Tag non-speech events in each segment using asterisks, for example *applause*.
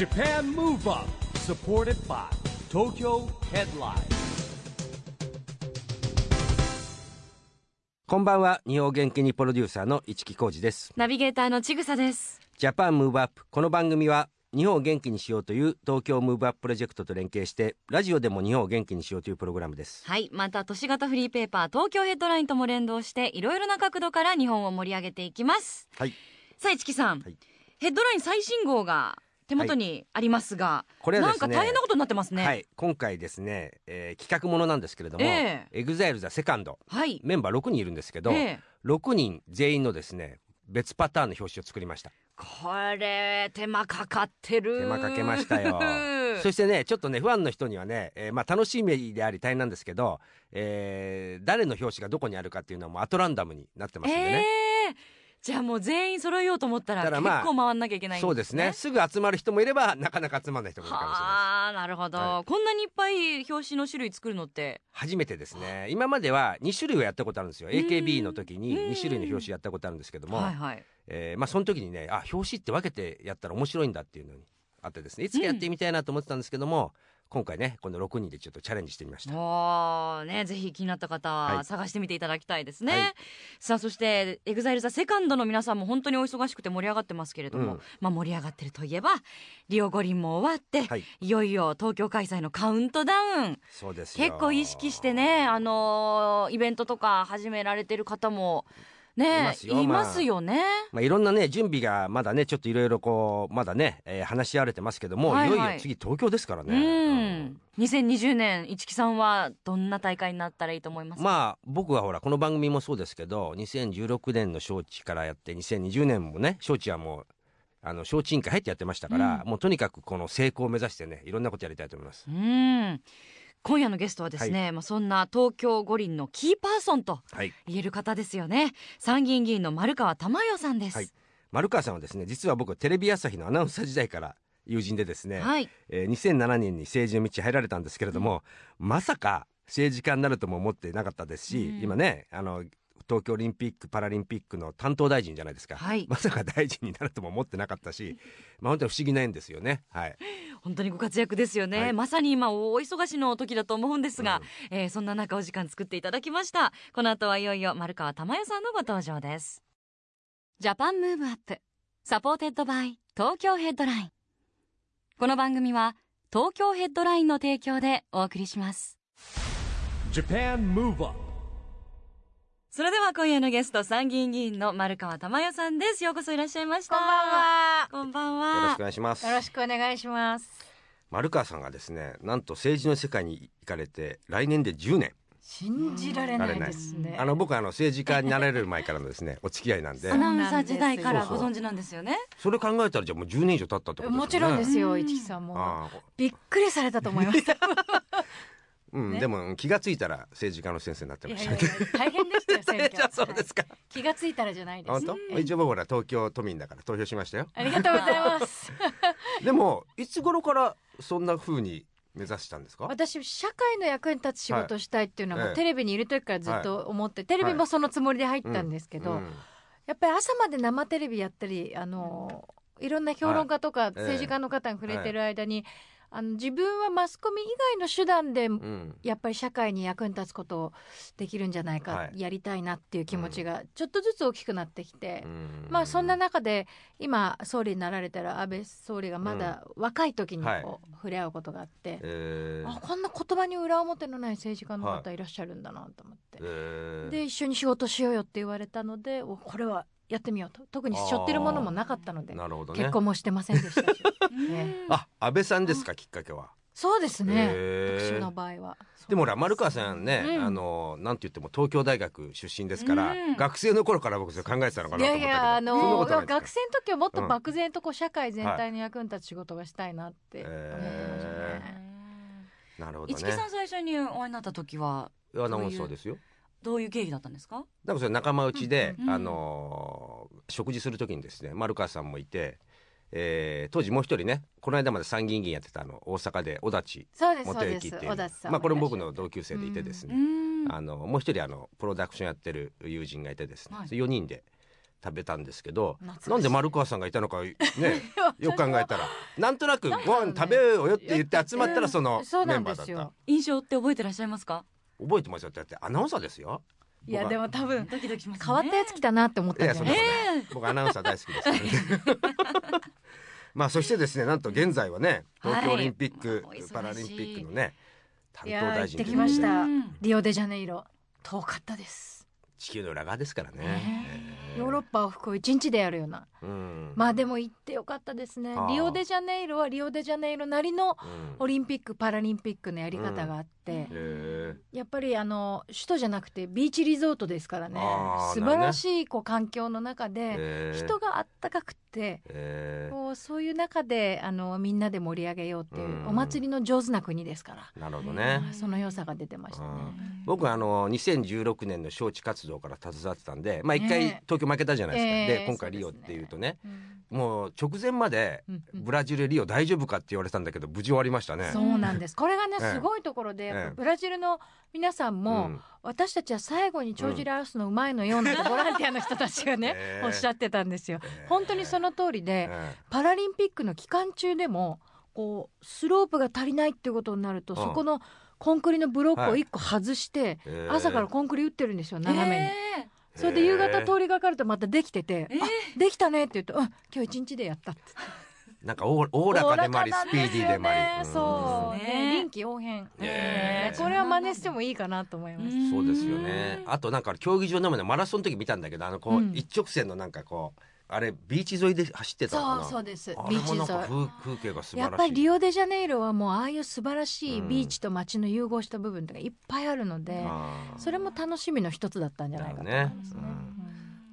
Japan Move Up supported by Tokyo Headline. こんばんは。日本元気にプロデューサーの一木広治です。ナビゲーターのちぐさです。ジャパンムーブアップこの番組は日本を元気にしようという東京ムーブアッププロジェクトと連携してラジオでも日本を元気にしようというプログラムです。はい。また、都市型フリーペーパー、東京ヘッドラインとも連動して、いろいろな角度から日本を盛り上げていきます。はい。さあ、一木さん、はい。ヘッドライン最新号が手元にありますが、これはでなんか大変なことになってますね。はい。今回ですね、えー企画ものなんですけれども、え EXILE THE SECOND はい。メンバー6人いるんですけど、ええ。6人全員のですね別パターンの表紙を作りました。これ、手間かかってる。手間かけましたよ。*laughs* そしてねちょっとねファンの人にはね、えーまあ、楽しみであり大変なんですけど、えー誰の表紙がどこにあるかっていうのはもうアトランダムになってますんでね、ええじゃあもう全員揃えようと思ったら結だからまあ構回んなきゃいけないんそうですね。すぐ集まる人もいればなかなか集まらない人もいるかもしれないです。はあなるほど、はこんなにいっぱい表紙の種類作るのって？初めてですね。今までは2種類はやったことあるんですよ。AKB の時に2種類の表紙やったことあるんですけども、はいはい。えーまあ、その時にねあ表紙って分けてやったら面白いんだっていうのにあってですねいつかやってみたいなと思ってたんですけども、今回ねこの6人でちょっとチャレンジしてみました。ねぜひ気になった方ははい。探してみていただきたいですね、はい。さあそして EXILE ザセカンドの皆さんも本当にお忙しくて盛り上がってますけれども、うん。まあ盛り上がってるといえばリオ五輪も終わって、はい。いよいよ東京開催のカウントダウン。そうですよ。結構意識してねあのーイベントとか始められてる方もねいますよいますよね、まあ、いろんなね準備がまだねちょっといろいろこうまだね、えー話し合われてますけども、はいはい。いよいよ次東京ですからうね、ん。2020年市木さんはどんな大会になったらいいと思います？か、まあ僕はほらこの番組もそうですけど2016年の招致からやって2020年もね招致はもうあの招致委員会入ってやってましたから、もうとにかくこの成功を目指してねいろんなことやりたいと思います。うん今夜のゲストはですね、まあそんな東京五輪のキーパーソンとはい。言える方ですよね。参議院議員の丸川珠代さんです。はい。丸川さんはですね実は僕テレビ朝日のアナウンサー時代から友人でですね、はい。えー2007年に政治の道入られたんですけれども、まさか政治家になるとも思ってなかったですし、うん。今ねあの東京オリンピック・パラリンピックの担当大臣じゃないですか、はい。まさか大臣になるとも思ってなかったし、*laughs* まあ、本当に不思議な縁ですよね。はい、本当にご活躍ですよね、はい。まさに今お忙しい時だと思うんですが、えーそんな中お時間作っていただきました。この後はいよいよ丸川珠代さんのご登場です。 Japan Move Up supported by Tokyo Headline。この番組は東京ヘッドラインの提供でお送りします。Japan Move Up それでは今夜のゲスト参議院議員の丸川珠代さんですようこそいらっしゃいましたこんばんは。こんばんよろはしくお願いしますよろしくお願いします。丸川さんがですねなんと政治の世界に行かれて来年で10年信じられないですね。あの僕はあの政治家になられる前からのですね *laughs* お付き合いなんでアナウンサー時代からご存知なんですよねそれ考えたらじゃあもう10年以上経ったってことですよねもちろんですよ、うん市木さんも。びっくりされたと思いました。うん、ねでも気がついたら政治家の先生になっていましたね。大変でしたよ、*laughs* 選挙。じゃあそうですか。気がついたらじゃないです。本当？一応僕ほら東京都民だから投票しましたよ。ありがとうございます。*laughs* でもいつ頃からそんな風に目指したんですか？私社会の役に立つ仕事をしたいっていうのは、はいテレビにいる時からずっと思って、テレビもそのつもりで入ったんですけど、うんやっぱり朝まで生テレビやったりあのいろんな評論家とかええ政治家の方に触れてる間に、あの自分はマスコミ以外の手段でうん。やっぱり社会に役に立つことをできるんじゃないか、はい。やりたいなっていう気持ちがちょっとずつ大きくなってきてう、ん。まあそんな中で今総理になられたら安倍総理がまだ若い時にはい。こう触れ合うことがあって、えー。あこんな言葉に裏表のない政治家の方いらっしゃるんだなと思って、えー。で一緒に仕事しようよって言われたのでおこれはやってみようと。特に背負ってるものもなかったので、なるほどね。結。婚もしてませんでしたし、ね *laughs* うん。あ安倍さんですかきっかけは？そうですね、へー。私の場合は。でもほら丸川さんね、うん。あのなんて言っても東京大学出身ですから、うん。学生の頃から僕それ考えてたのかなと思ったけど。いやいやあの学生の時はもっとうん漠然とこう社会全体の役に立つ仕事がしたいなって思ってましたね。なるほどね。市木さん最初にお会いになった時はアナウンサーですよ。どういう経緯だったんですか？なんかそれ仲間内で、うんうんあのー食事する時にですね丸川さんもいて、えー当時もう一人ねこの間まで参議院議員やってたあの大阪で小立元幸っていうまあこれも僕の同級生でいてですうね、ん。あのもう一人あのプロダクションやってる友人がいてですね、はい。4人で食べたんですけどなんで丸川さんがいたのかね *laughs* よく考えたらなんとなくご飯食べようよって言って集まったらそのメンバーだった。印象って覚えてらっしゃいますか？覚えてますよ。だってアナウンサーですよ。いやでも多分ドキドキしますね。変わったやつ来たなって思ったんじゃなないことない僕アナウンサー大好きですからね。*laughs* まあそしてですねなんと現在はね東京オリンピック、はいパラリンピックのね担当大臣行ってきました。うんリオデジャネイロ。遠かったです。地球の裏側ですからね。ねえ。ーヨーロッパをこう一日でやるような。うん。まあでも行ってよかったですね。はあ。リオデジャネイロはリオデジャネイロなりのうん。オリンピック・パラリンピックのやり方があって、へやっぱりあの首都じゃなくてビーチリゾートですからね。素晴らしいこう環境の中ーで人があったかくてこうそういう中であのみんなで盛り上げようっていううん。お祭りの上手な国ですから、なるほどね。その良さが出てましたね。僕はあの2016年の招致活動から携わってたんでまあ一回ね東京負けたじゃないですか、ええで今回リオっていうとねうん。もう直前までブラジルリオ大丈夫かって言われたんだけど無事終わりましたね。そうなんです。これがねええすごいところでブラジルの皆さんも、うん。私たちは最後に帳尻合わすのうまいのよなボランティアの人たちがね、*laughs* ええ。おっしゃってたんですよ。ええ。本当にその通りで、えパラリンピックの期間中でもこうスロープが足りないっていうことになると、うん。そこのコンクリのブロックをはい。1個外して、ええ。朝からコンクリ打ってるんですよ斜めに。えそれで夕方通りがかるとまたできてて「えー。あできたね」って言うと「うん今日一日でやった」って。なんかおおおらかでもありスピーディーでもあり。ねそう、うん。ね、臨機応変、え。えこれは真似してもいいかなと思います。ーそうですよね。あとなんか競技場の前でマラソンの時見たんだけどあのこう、うん。一直線のなんかこうあれビーチ沿いで走ってた。そうそうです。あビーチ沿い。風風景が素晴らしい。やっぱりリオデジャネイロはもうああいう素晴らしいうん。ビーチと街の融合した部分とかいっぱいあるので、あ。ーそれも楽しみの一つだったんじゃないかと思いますね。だよね。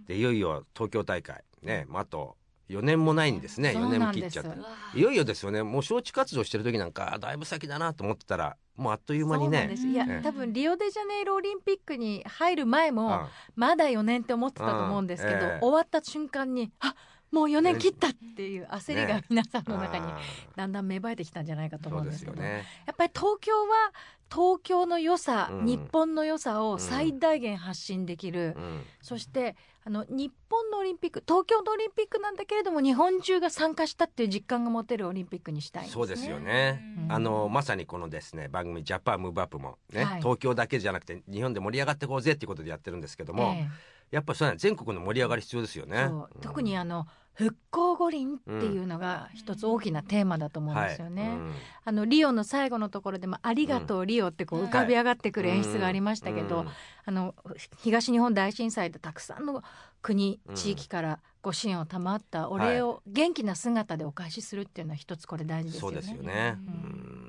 でいよいよ東京大会。ね、まあ、あと4年もないんですねそう4年切っちゃって。いよいよですよね。もう招致活動してる時なんかあだいぶ先だなと思ってたらもうあっという間にね。いや、ええ多分リオデジャネイロオリンピックに入る前も、うん。まだ4年って思ってたと思うんですけど、終わった瞬間に、あもう4年切ったっていう焦りがね皆さんの中にあだんだん芽生えてきたんじゃないかと思うんですけど、すよね。やっぱり東京は東京の良さ、うん。日本の良さを最大限発信できる、うん。そしてあの日本のオリンピック東京のオリンピックなんだけれども日本中が参加したっていう実感が持てるオリンピックにしたいんですね。そうですよね、うん。あのまさにこのですね番組「ジャパンムーブアップもね、はい。東京だけじゃなくて日本で盛り上がっていこうぜっていうことでやってるんですけども、ええ。やっぱりそれは全国の盛り上がり必要ですよね。特にあの復興五輪っていうのが一つ大きなテーマだと思うんですよね。はい。うん。あのリオの最後のところでも「ありがとうリオ」ってこううん。浮かび上がってくる演出がありましたけど、うん。あの東日本大震災でたくさんの国うん地域からご支援を賜ったお礼を元気な姿でお返しするっていうのは一つこれ大事ですよね。そうですよね、うん。うん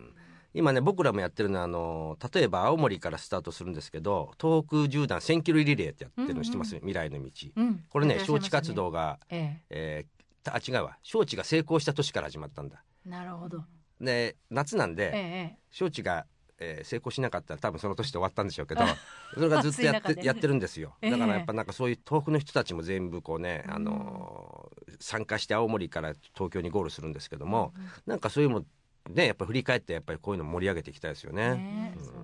今ね僕らもやってるのはあの例えば青森からスタートするんですけど東北縦断1000キロリレーってやってるの知ってます、うん未来の道。うん。これね招致活動が、ええ。ー、あ違うわ。招致が成功した年から始まったんだ。え、なるほど。で夏なんえでえ招致が、えー成功しなかったら多分その年で終わったんでしょうけど *laughs* それがずっとやってやってるんですよ。ええ。だからやっぱなんかそういう東北の人たちも全部こうね、あのー参加して青森から東京にゴールするんですけども、なんかそういうのもねやっぱ振り返ってやっぱりこういうの盛り上げていきたいですよね。うんねそう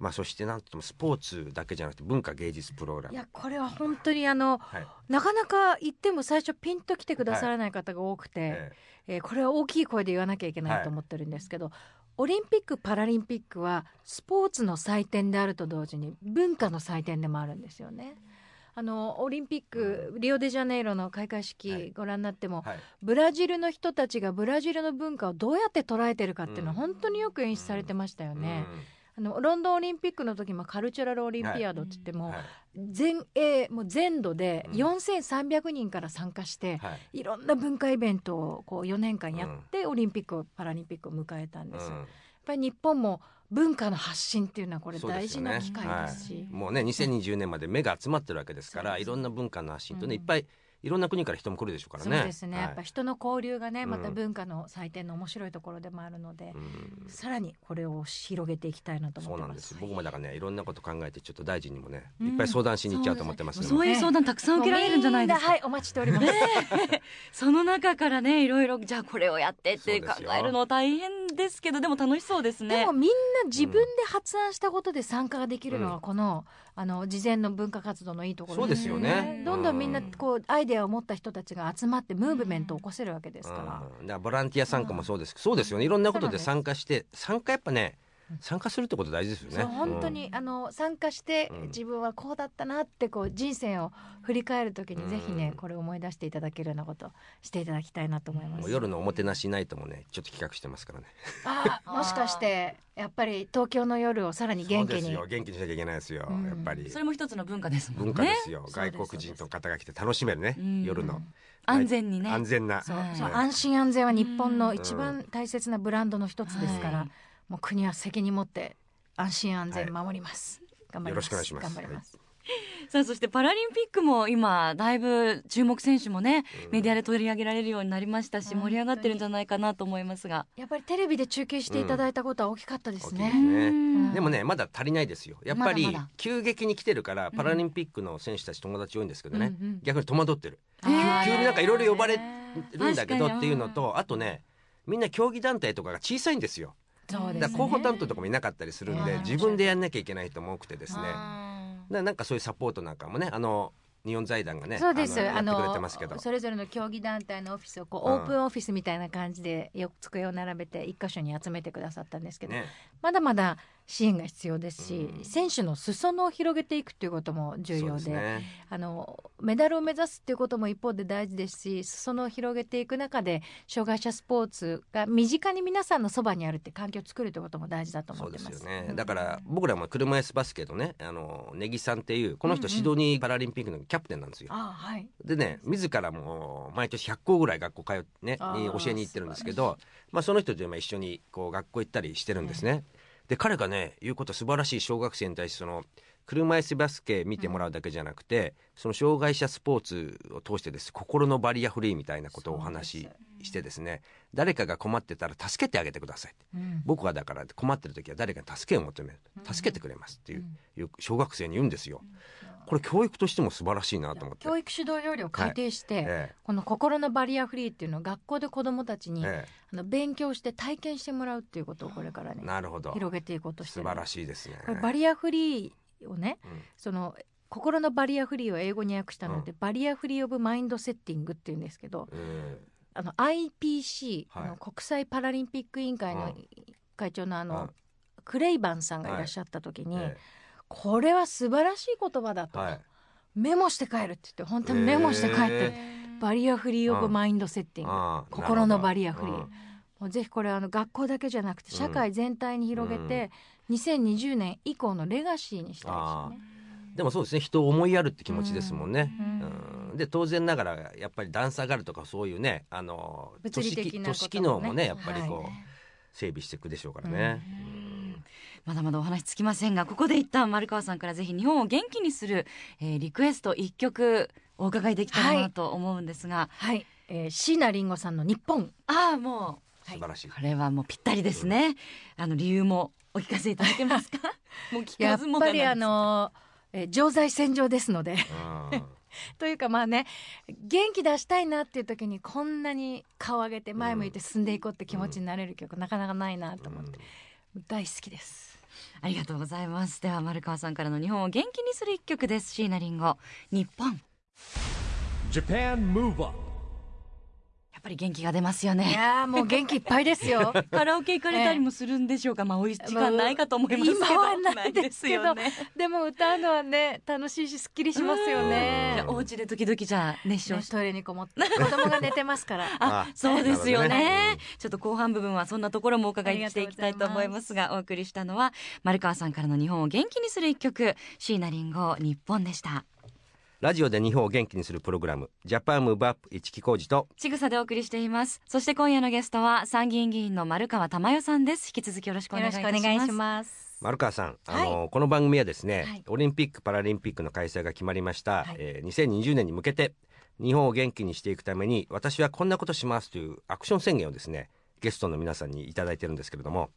まあそしてなんともスポーツだけじゃなくて文化芸術プログラム。いやこれは本当にあのはい。なかなか言っても最初ピンと来てくださらない方が多くて、ええーこれは大きい声で言わなきゃいけないと思ってるんですけど、オリンピック・パラリンピックはスポーツの祭典であると同時に文化の祭典でもあるんですよね。あのオリンピック、リオデジャネイロの開会はい。式ご覧になっても、えはい。ブラジルの人たちがブラジルの文化をどうやって捉えてるかっていうのはうん。本当によく演出されてましたよね。うん。あのロンドンオリンピックの時もカルチュラルオリンピアードって言っても、はい。全英もう全土でうん。4300人から参加して、はい。いろんな文化イベントをこう4年間やって、オリンピックパラリンピックを迎えたんです、やっうんぱり日本も文化の発信っていうのはこれ大事な機会ですし。はい、もうね2020年まで目が集まってるわけですから、そうですいろんな文化の発信とね、うん。いっぱいいろんな国から人も来るでしょうからね。そうですね、はい。やっぱ人の交流がねまたうん文化の祭典の面白いところでもあるので、うん。さらにこれを広げていきたいなと思そうってまなんです。す。僕もだからねいろんなこと考えてちょっと大臣にもね、うん。いっぱい相談しに行っちゃうと思ってますのでそういう相談たくさん受けられるんじゃないですか。はいお待ちしております、その中からねいろいろじゃあこれをやってって考えるの大変ですけどでも楽しそうですね。でもみんな自分で発案したことで参加ができるのがこの,、あの事前の文化活動のいいところそうですよね。どんどんみんなこうアイデアを持った人たちが集まってムーブメントを起こせるわけですから。うん。だからボランティア参加もそうです、そうですよね。いろんなことで参加して参加やっぱね参加するってこと大事ですよね。そう本当に、あの参加してうん。自分はこうだったなってこう人生を振り返るときにぜひねうんこれを思い出していただけるようなことしていただきたいなと思います。夜のおもてなしナイトもねちょっと企画してますからね。あもしかしてやっぱり東京の夜をさらに元気そうですによ。元気にしなきゃいけないですよ、うん。やっぱり。それも一つの文化ですもんね。文化ですよ、外国人の方が来て楽しめるね、うん。夜の。安全にね。安全な。安心安全は日本のうん。一番大切なブランドの一つですから、はいもう国は責任持って安心安全は守ります、頑張ります。よろしくお願いします。頑張ります、*laughs* さあそしてパラリンピックも今だいぶ注目選手もね、うん。メディアで取り上げられるようになりましたし盛り上がってるんじゃないかなと思いますが。やっぱりテレビで中継していただいたことは大きかったですね、大きいですね。うん。でもねまだ足りないですよ。やっぱり急激に来てるからパラリンピックの選手たち友達多いんですけどね、うんうん。逆に戸惑ってる。急になんかいろいろ呼ばれるんだけどっていうのとあとねみんな競技団体とかが小さいんですよ候補担当とかもいなかったりするんでうん。自分でやんなきゃいけない人も多くてですね。なんかそういうサポートなんかもねあの日本財団がねそうです。ああのやってくれのてますけど。それぞれの競技団体のオフィスをこう、うん。オープンオフィスみたいな感じでよ机を並べて一箇所に集めてくださったんですけど、ね。まだまだ支援が必要ですし、うん選手の裾野を広げていくということも重そう要でねあのメダルを目指すっていうことも一方で大事ですし裾野を広げていく中で障害者スポーツが身近に皆さんのそばにあるって環境を作るということも大事だと思そうってます。ですよねだから僕らも車椅子バスケのねあの根木さんっていうこの人うんうんシドニーパラリンピックのキャプテンなんですよ。あはいでね自らも毎年100校ぐらい学校通ってね教えに行ってるんですけど、まあ、その人と今一緒にこう学校行ったりしてるんですね。で彼がね言うこと素晴らしい。小学生に対してその車椅子バスケ見てもらうだけじゃなくて、その障害者スポーツを通してです。心のバリアフリーみたいなことをお話ししてですね。誰かが困ってたら助けてあげてくださいうん。僕はだから困ってる時は誰かに助けを求める。助けてくれますっていう,、いう小学生に言うんですよ。これ教育としても素晴らしいなと思って。教育指導要領を改定して、えこの心のバリアフリーっていうのを学校で子どもたちに、ええ。あの勉強して体験してもらうっていうことをこれからえねなるほど。広げていこうとしてる。素晴らしいですね。バリアフリーをねうん。その心のバリアフリーを英語に訳したので、 barrier-free of mind setting っていうんですけどうんあの IPC、はい。あの国際パラリンピック委員会のうん。会長のあの、うん。クレイバンさんがいらっしゃった時に、えこれは素晴らしい言葉だと、えはい。メモして帰るって言って本当にメモして帰って、え barrier-free of うん。 mind setting、ああ心のバリアフリー。なるほどもうぜひこれあの学校だけじゃなくて社会全体に広げて、2020年以降のレガシーにしたいですよね。うんでもそうですね。人を思いやるって気持ちですもんね。うん。うん。で当然ながらやっぱり段差があるとかそういうねあの物理的な都市機能もねやっぱりこう、はい。整備していくでしょうからね。まだまだお話つきませんがここで一旦丸川さんからぜひ日本を元気にする、えーリクエスト一曲お伺いできたらなと思うんですが、はい、えー、椎名林檎さんの日本。ああも素晴らしい。うこれはもうぴったりですね、あの理由もお聞かせいただけますか？*laughs* もう聞やっかずもがなです。ぱりあの、えー常在戦場ですので。うん。*laughs* というかまあね元気出したいなっていう時にこんなに顔上げて前向いて進んでいこうって気持ちになれる曲、なかなかないなと思って、大好きです。ありがとうございます。では丸川さんからの日本を元気にする一曲です。椎名林檎。日本。Japan Move Up やっぱり元気が出ますよいねやーもう元気いっぱいですよ。*laughs* カラオケ行かれたりもするんでしょうか、まあおい時間ないかと思いますけど。今はないですけどでも歌うのはね楽しいしすっきりしますよじね。お家で時々じゃあ熱唱ねトイレにこもって子供が寝てますから。*laughs* あそうですよね。ね。ちょっと後半部分はそんなところもお伺いしていきたいと思いますがお送りしたのは丸川さんからの日本を元気にする一曲椎名林檎日本でしたラジオで日本を元気にするプログラムジャパンムーブアップ一木工事とちぐさでお送りしています。そして今夜のゲストは参議院議員の丸川珠代さんです。引き続きよろしくおよ願いします。ろしくお願いします。丸川さん、あのこの番組はですね、はい。オリンピック・パラリンピックの開催が決まりました、はい。えー2020年に向けて日本を元気にしていくために私はこんなことしますというアクション宣言をですねゲストの皆さんにいただいてるんですけれども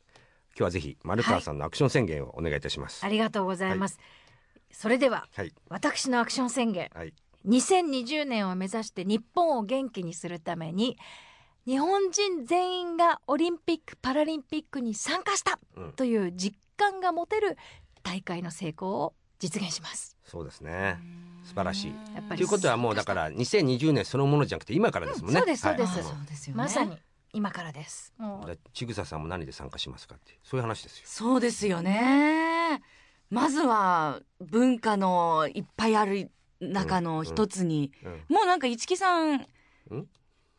今日はぜひ丸川さんのアクション宣言をお願いいたします。ありがとうございます。それでははい、私のアクション宣言。はい、2020年を目指して日本を元気にするために日本人全員がオリンピック・パラリンピックに参加したうん。という実感が持てる大会の成功を実現します。そうですね。素晴らしい。やっぱりということはもうだから2020年そのものじゃなくて今からですもんね、うんそうですそうです。はい。そうですよね。まさに今からです。もう。ちぐささんも何で参加しますかってそういう話ですよ。そうですよねまずは文化のいっぱいある中の一つに、うん。もうなんか市木さん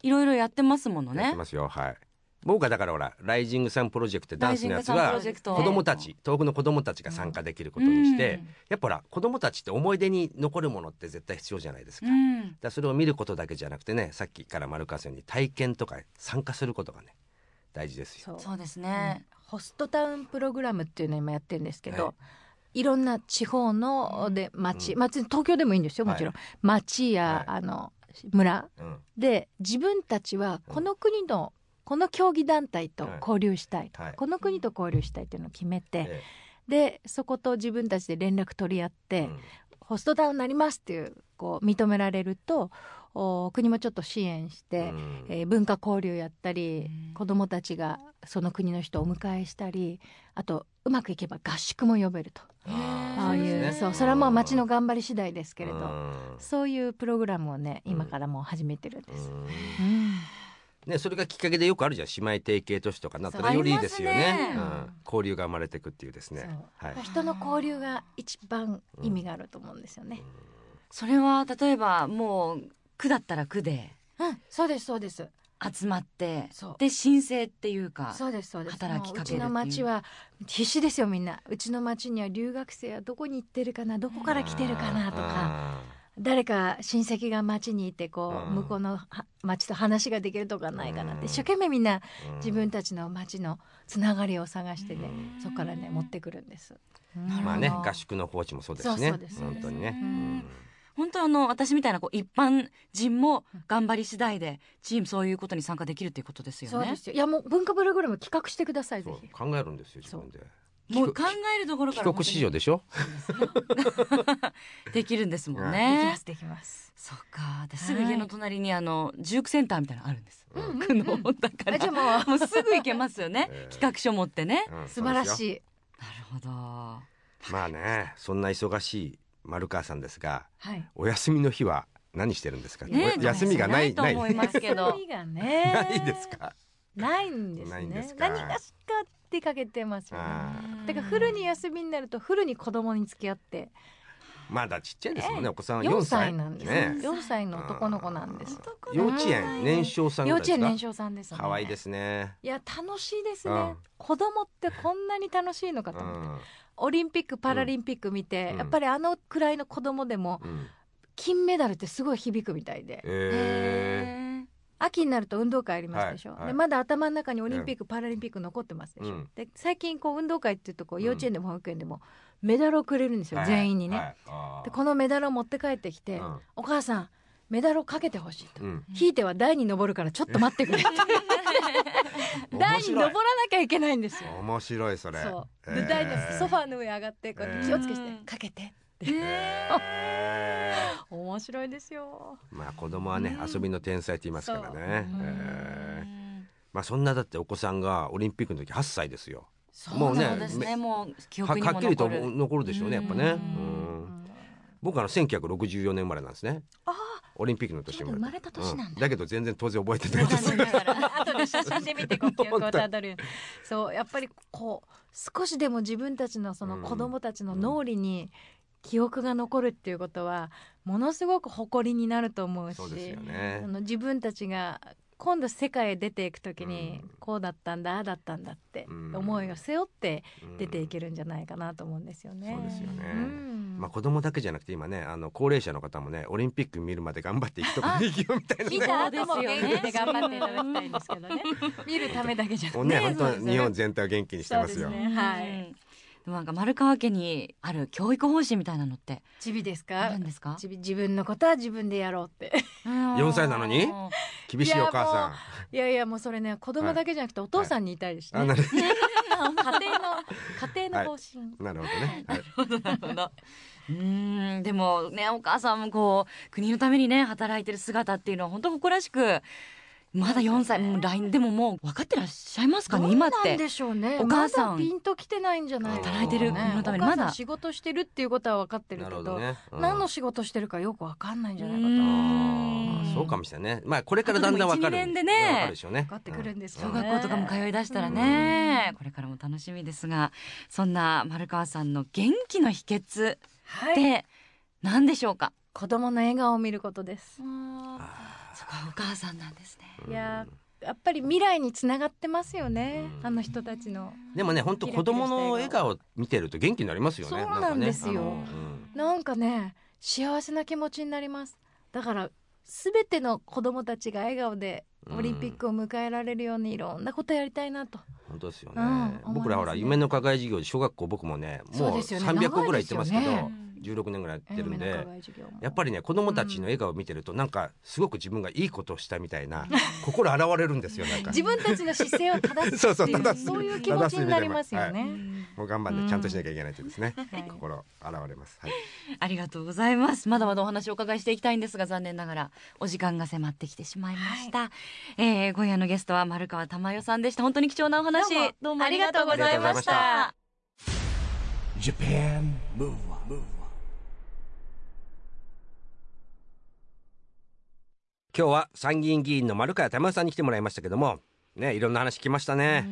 いろいろやってますものね。やってますよ。はい。僕はだからほらライジングサンプロジェクトダンスのやつライジングサンプはロジェクト。子供たち東北の子供たちが参加できることにして、うん。やっぱほら子供たちって思い出に残るものって絶対必要じゃないですか,、うだかんらそれを見ることだけじゃなくてねさっきから丸川さんに体験とか参加することがね大事ですよ。そう。そうですね、ホストタウンプログラムっていうのを今やってるんですけど、、はいろんな地方ので町、町東京でもいいんですよもちろん、町や、はい。あの村。うん。で自分たちはこの国の、この競技団体と交流したい。はい。この国と交流したいっていうのを決めて、えでそこと自分たちで連絡取り合って、えうん。ホストタウンになりますっていうこう認められるとお国もちょっと支援して、うん。えー文化交流やったり、うん。子どもたちがその国の人をお迎えしたりあとうまくいけば合宿も呼べると。あああいうね。そうそれはもう町の頑張り次第ですけれど、うん。そういうプログラムをね今からもう始めてるんです。うん。うん。ね、それがきっかけでよくあるじゃん姉妹提携都市とかなったらよりいいですよね。ねうん、交流が生まれていくっていうですね。はい。人の交流が一番意味があると思うんですよね。それは例えばもう区だったら区で。うん、そうですそうです。集まって。で申請っていうかそうですそうです。働きかけるっていう。もううちの町は必死ですよみんな。うちの町には留学生はどこに行ってるかな、どこから来てるかなとか、あ誰か親戚が町にいてこううん。向こうのは町と話ができるとかないかなっうん。て一生懸命みんなー自分たちの町のつながりを探してねうん。そこからね持ってくるんです。まあね合宿の放置もそうですしね。そうそうです本当にね、本当あの私みたいなこう一般人も頑張り次第でチームそういうことに参加できるっていうことですよね。そうですよ。いやもう文化プログラム企画してください考えるんですよ自分で。もう考えるところから帰国子女でしょ？*laughs* できるんですもんできねますできます。そっか。ですぐ家の隣にあのジュークセンターみたいなのあるんです。うん区のだから。あじゃあももうすぐ行けますよね。*laughs* ええ。企画書持ってね。うんう素晴らしい。い。なるほど。まあねそんな忙しい丸川さんですがはい。お休みの日は何してるんですか、ねお休みがないと思いますけど。休みがね。ないですか？ないんですね。ないんですか？何がしか出かけてますよね。あだからフルに休みになるとフルに子供に付き合って。ーまだちっちゃいですもんね、お子さんは4 4歳歳。なんです、ね。4歳の男の子なんです。幼稚園年少さん幼稚園年少さんですね。可愛いですね。いや楽しいですね、うん。子供ってこんなに楽しいのかうと思って、んオリンピックパラリンピック見て、うん。やっぱりあのくらいの子供でもうん。金メダルってすごい響くみたいで。え秋になると運動会ありますでしょ、はいはい。でまだ頭の中にオリンピック、パラリンピック残ってますでしょ、うん。で最近こう運動会っていうとこううん。幼稚園でも保育園でもメダルをくれるんですーよ、全員にね、はい。でこのメダルを持って帰ってきて、うん。お母さんメダルをかけてほしいと、うん。ひいては台に登るからちょっと待ってくれって台に登らなきゃいけないんですよ。面白いそれ。そう。で台のソファーの上上がってこうやって気をつけしてうん。かけてえ *laughs* 面白いですよ。ーまあ子供はね遊びの天才って言いますからね。そう。えー。まあそんなだってお子さんがオリンピックの時8歳ですよ。そうもうねね。もう記は憶にもはっきりと残るでしょうねやっぱね。僕はあの1964年生まれなんですね。あオリンピックの年生まれた。年なんだ。うだけど全然当然覚えてないです。後で写真で見てこう記憶をたどるそうやっぱりこう少しでも自分たちのその子供たちの脳裏に記憶が残るっていうことはものすごく誇りになると思うしそうね。あの自分たちが今度世界へ出ていく時にうん。こうだったんだああだったんだってうん。思いを背負ってうん。出ていけるんじゃないかなと思うんですよね。そうですよね。うん。まあ子供だけじゃなくて今ねあの高齢者の方もねオリンピック見るまで頑張って生きとくべきよみたいな。ね見た後もそうですよね。頑張っていただきたいんですけどね。*laughs* 見るためだけじゃなくてもうね本当日本全体を元気にしてますよ。そうですねはい。うんでもなんか丸川家にある教育方針みたいなのってチビですか？あるんですか？自自分のことは自分でやろうって。4歳なのに？厳しいお母さいやいやもうそれね子供だけじゃなくてお父さんに言いたいですね、んあなる家庭の家庭の方針、なるほどね。はい。なるほどうーんでもねお母さんもこう国のためにね働いてる姿っていうのは本当誇らしくまだ4歳。もう LINE でももう分かってらっしゃいますかね今って。なんでしょうね。お母さん。ピンときてないんじゃないかな働いてるのためにまだ仕事してるっていうことは分かってるなけどるほどね、うん。何の仕事してるかよく分かんないんじゃないかうとそうかもしれないね。まあこれからだんだんわかる。年でね。わかるでしょうね。分かってくるんですよ小ね学校とかも通い出したらね、これからも楽しみですがそんな丸川さんの元気の秘訣っはい。て何でしょうか、子供の笑顔を見ることですそこはお母さんなんですね。いややっぱり未来につながってますよねうん。あの人たちの。でもね本当子供の笑顔見てると元気になりますよねそうなんですよ。かね。あのうん。なんかね幸せな気持ちになります。だから全ての子供たちが笑顔でオリンピックを迎えられるようにいろんなことやりたいなと、本当ですよね、うん僕らほらね夢の課外授業で小学校僕もねもうそうですよね。300個ぐらい行ってますけど16年ぐらいやってるんで。やっぱりね子供たちの笑顔を見てるとなんかすごく自分がいいことをしたみたいな心洗われるんですよなんか。自分たちの姿勢を正すってい *laughs* うそういう気持ちになりますよ正ね、も。う頑張ってちゃんとしなきゃいけないとですね、はい *laughs* 心洗われます、はい、ありがとうございます。まだまだお話をお伺いしていきたいんですが残念ながらお時間が迫ってきてしまいました、えー今夜のゲストは丸川珠代さんでした。本当に貴重なお話どうも。ありがとうございました。Japan Move Up, 今日は参議院議員の丸川珠代さんに来てもらいましたけどもねいろんな話聞きましたね。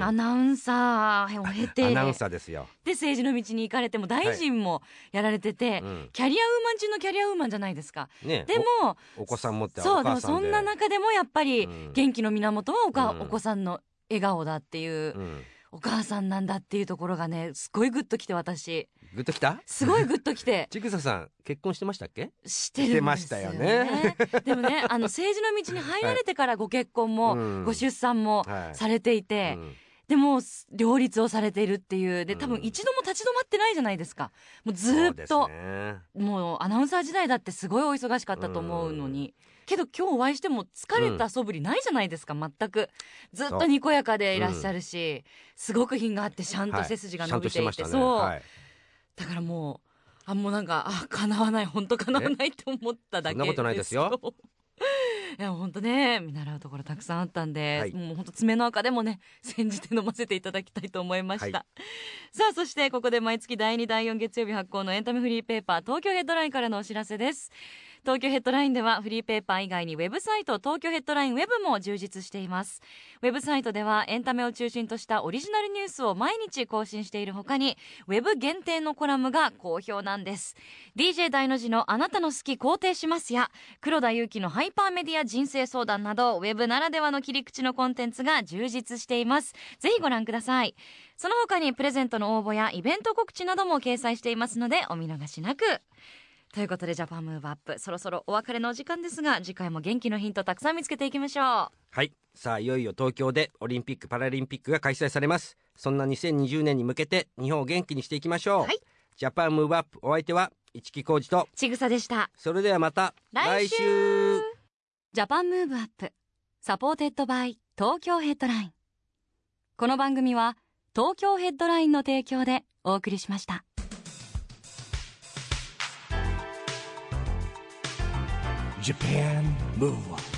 アナウンサーを経て。アナウンサーですよ、で政治の道に行かれても大臣もやられてて、うん。キャリアウーマン中のキャリアウーマンじゃないですか。ねでもおお子さん持ってそうで。もそんな中でもやっぱりうん。元気の源はおか、うん。お子さんの笑顔だっていう、うんお母さんなんだっていうところがねすごいグッときて私。グッときた？すごいグッときて。*laughs* ちぐささん結婚してましたっけ？してるんですよしてましたよね。*laughs* でもねあの政治の道に入られてからご結婚も、うん。ご出産もはい。されていて、うん。でも両立をされているっていうで多分うん一度も立ち止まってないじゃないですか。もうずっと、ね。もうアナウンサー時代だってすごいお忙しかったと思うのに、けど今日お会いしても疲れた素振りないじゃないですか全く。ずっとにこやかでいらっしゃるし、すごく品があってちゃんと背筋が伸びていて、そう、はい。だからもうあもうなんかあ叶わない本当叶わないって思っただけそんなことないですよ。*laughs* いや本当ね見習うところたくさんあったんで、はい。もう本当爪の赤でもね煎じて飲ませていただきたいと思いました、はさあそしてここで毎月第2第4月曜日発行のエンタメフリーペーパー東京ヘッドラインからのお知らせです東京ヘッドラインではフリーペーパー以外にウェブサイト東京ヘッドラインウェブも充実しています。ウェブサイトではエンタメを中心としたオリジナルニュースを毎日更新している他にウェブ限定のコラムが好評なんです。DJ 大の字のあなたの好き肯定しますや黒田祐希のハイパーメディア人生相談などウェブならではの切り口のコンテンツが充実しています。ぜひご覧ください。その他にプレゼントの応募やイベント告知なども掲載していますのでお見逃しなく。ということでジャパンムーブアップそろそろお別れのお時間ですが次回も元気のヒントたくさん見つけていきましょう。はい。さあいよいよ東京でオリンピック・パラリンピックが開催されます。そんな2020年に向けて日本を元気にしていきましょう、はい。ジャパンムーブアップお相手は一木広治とちぐさでした。それではまた来週。ジャパンムーブアップsupported by Tokyo Headline。この番組は東京ヘッドラインの提供でお送りしました Japan Move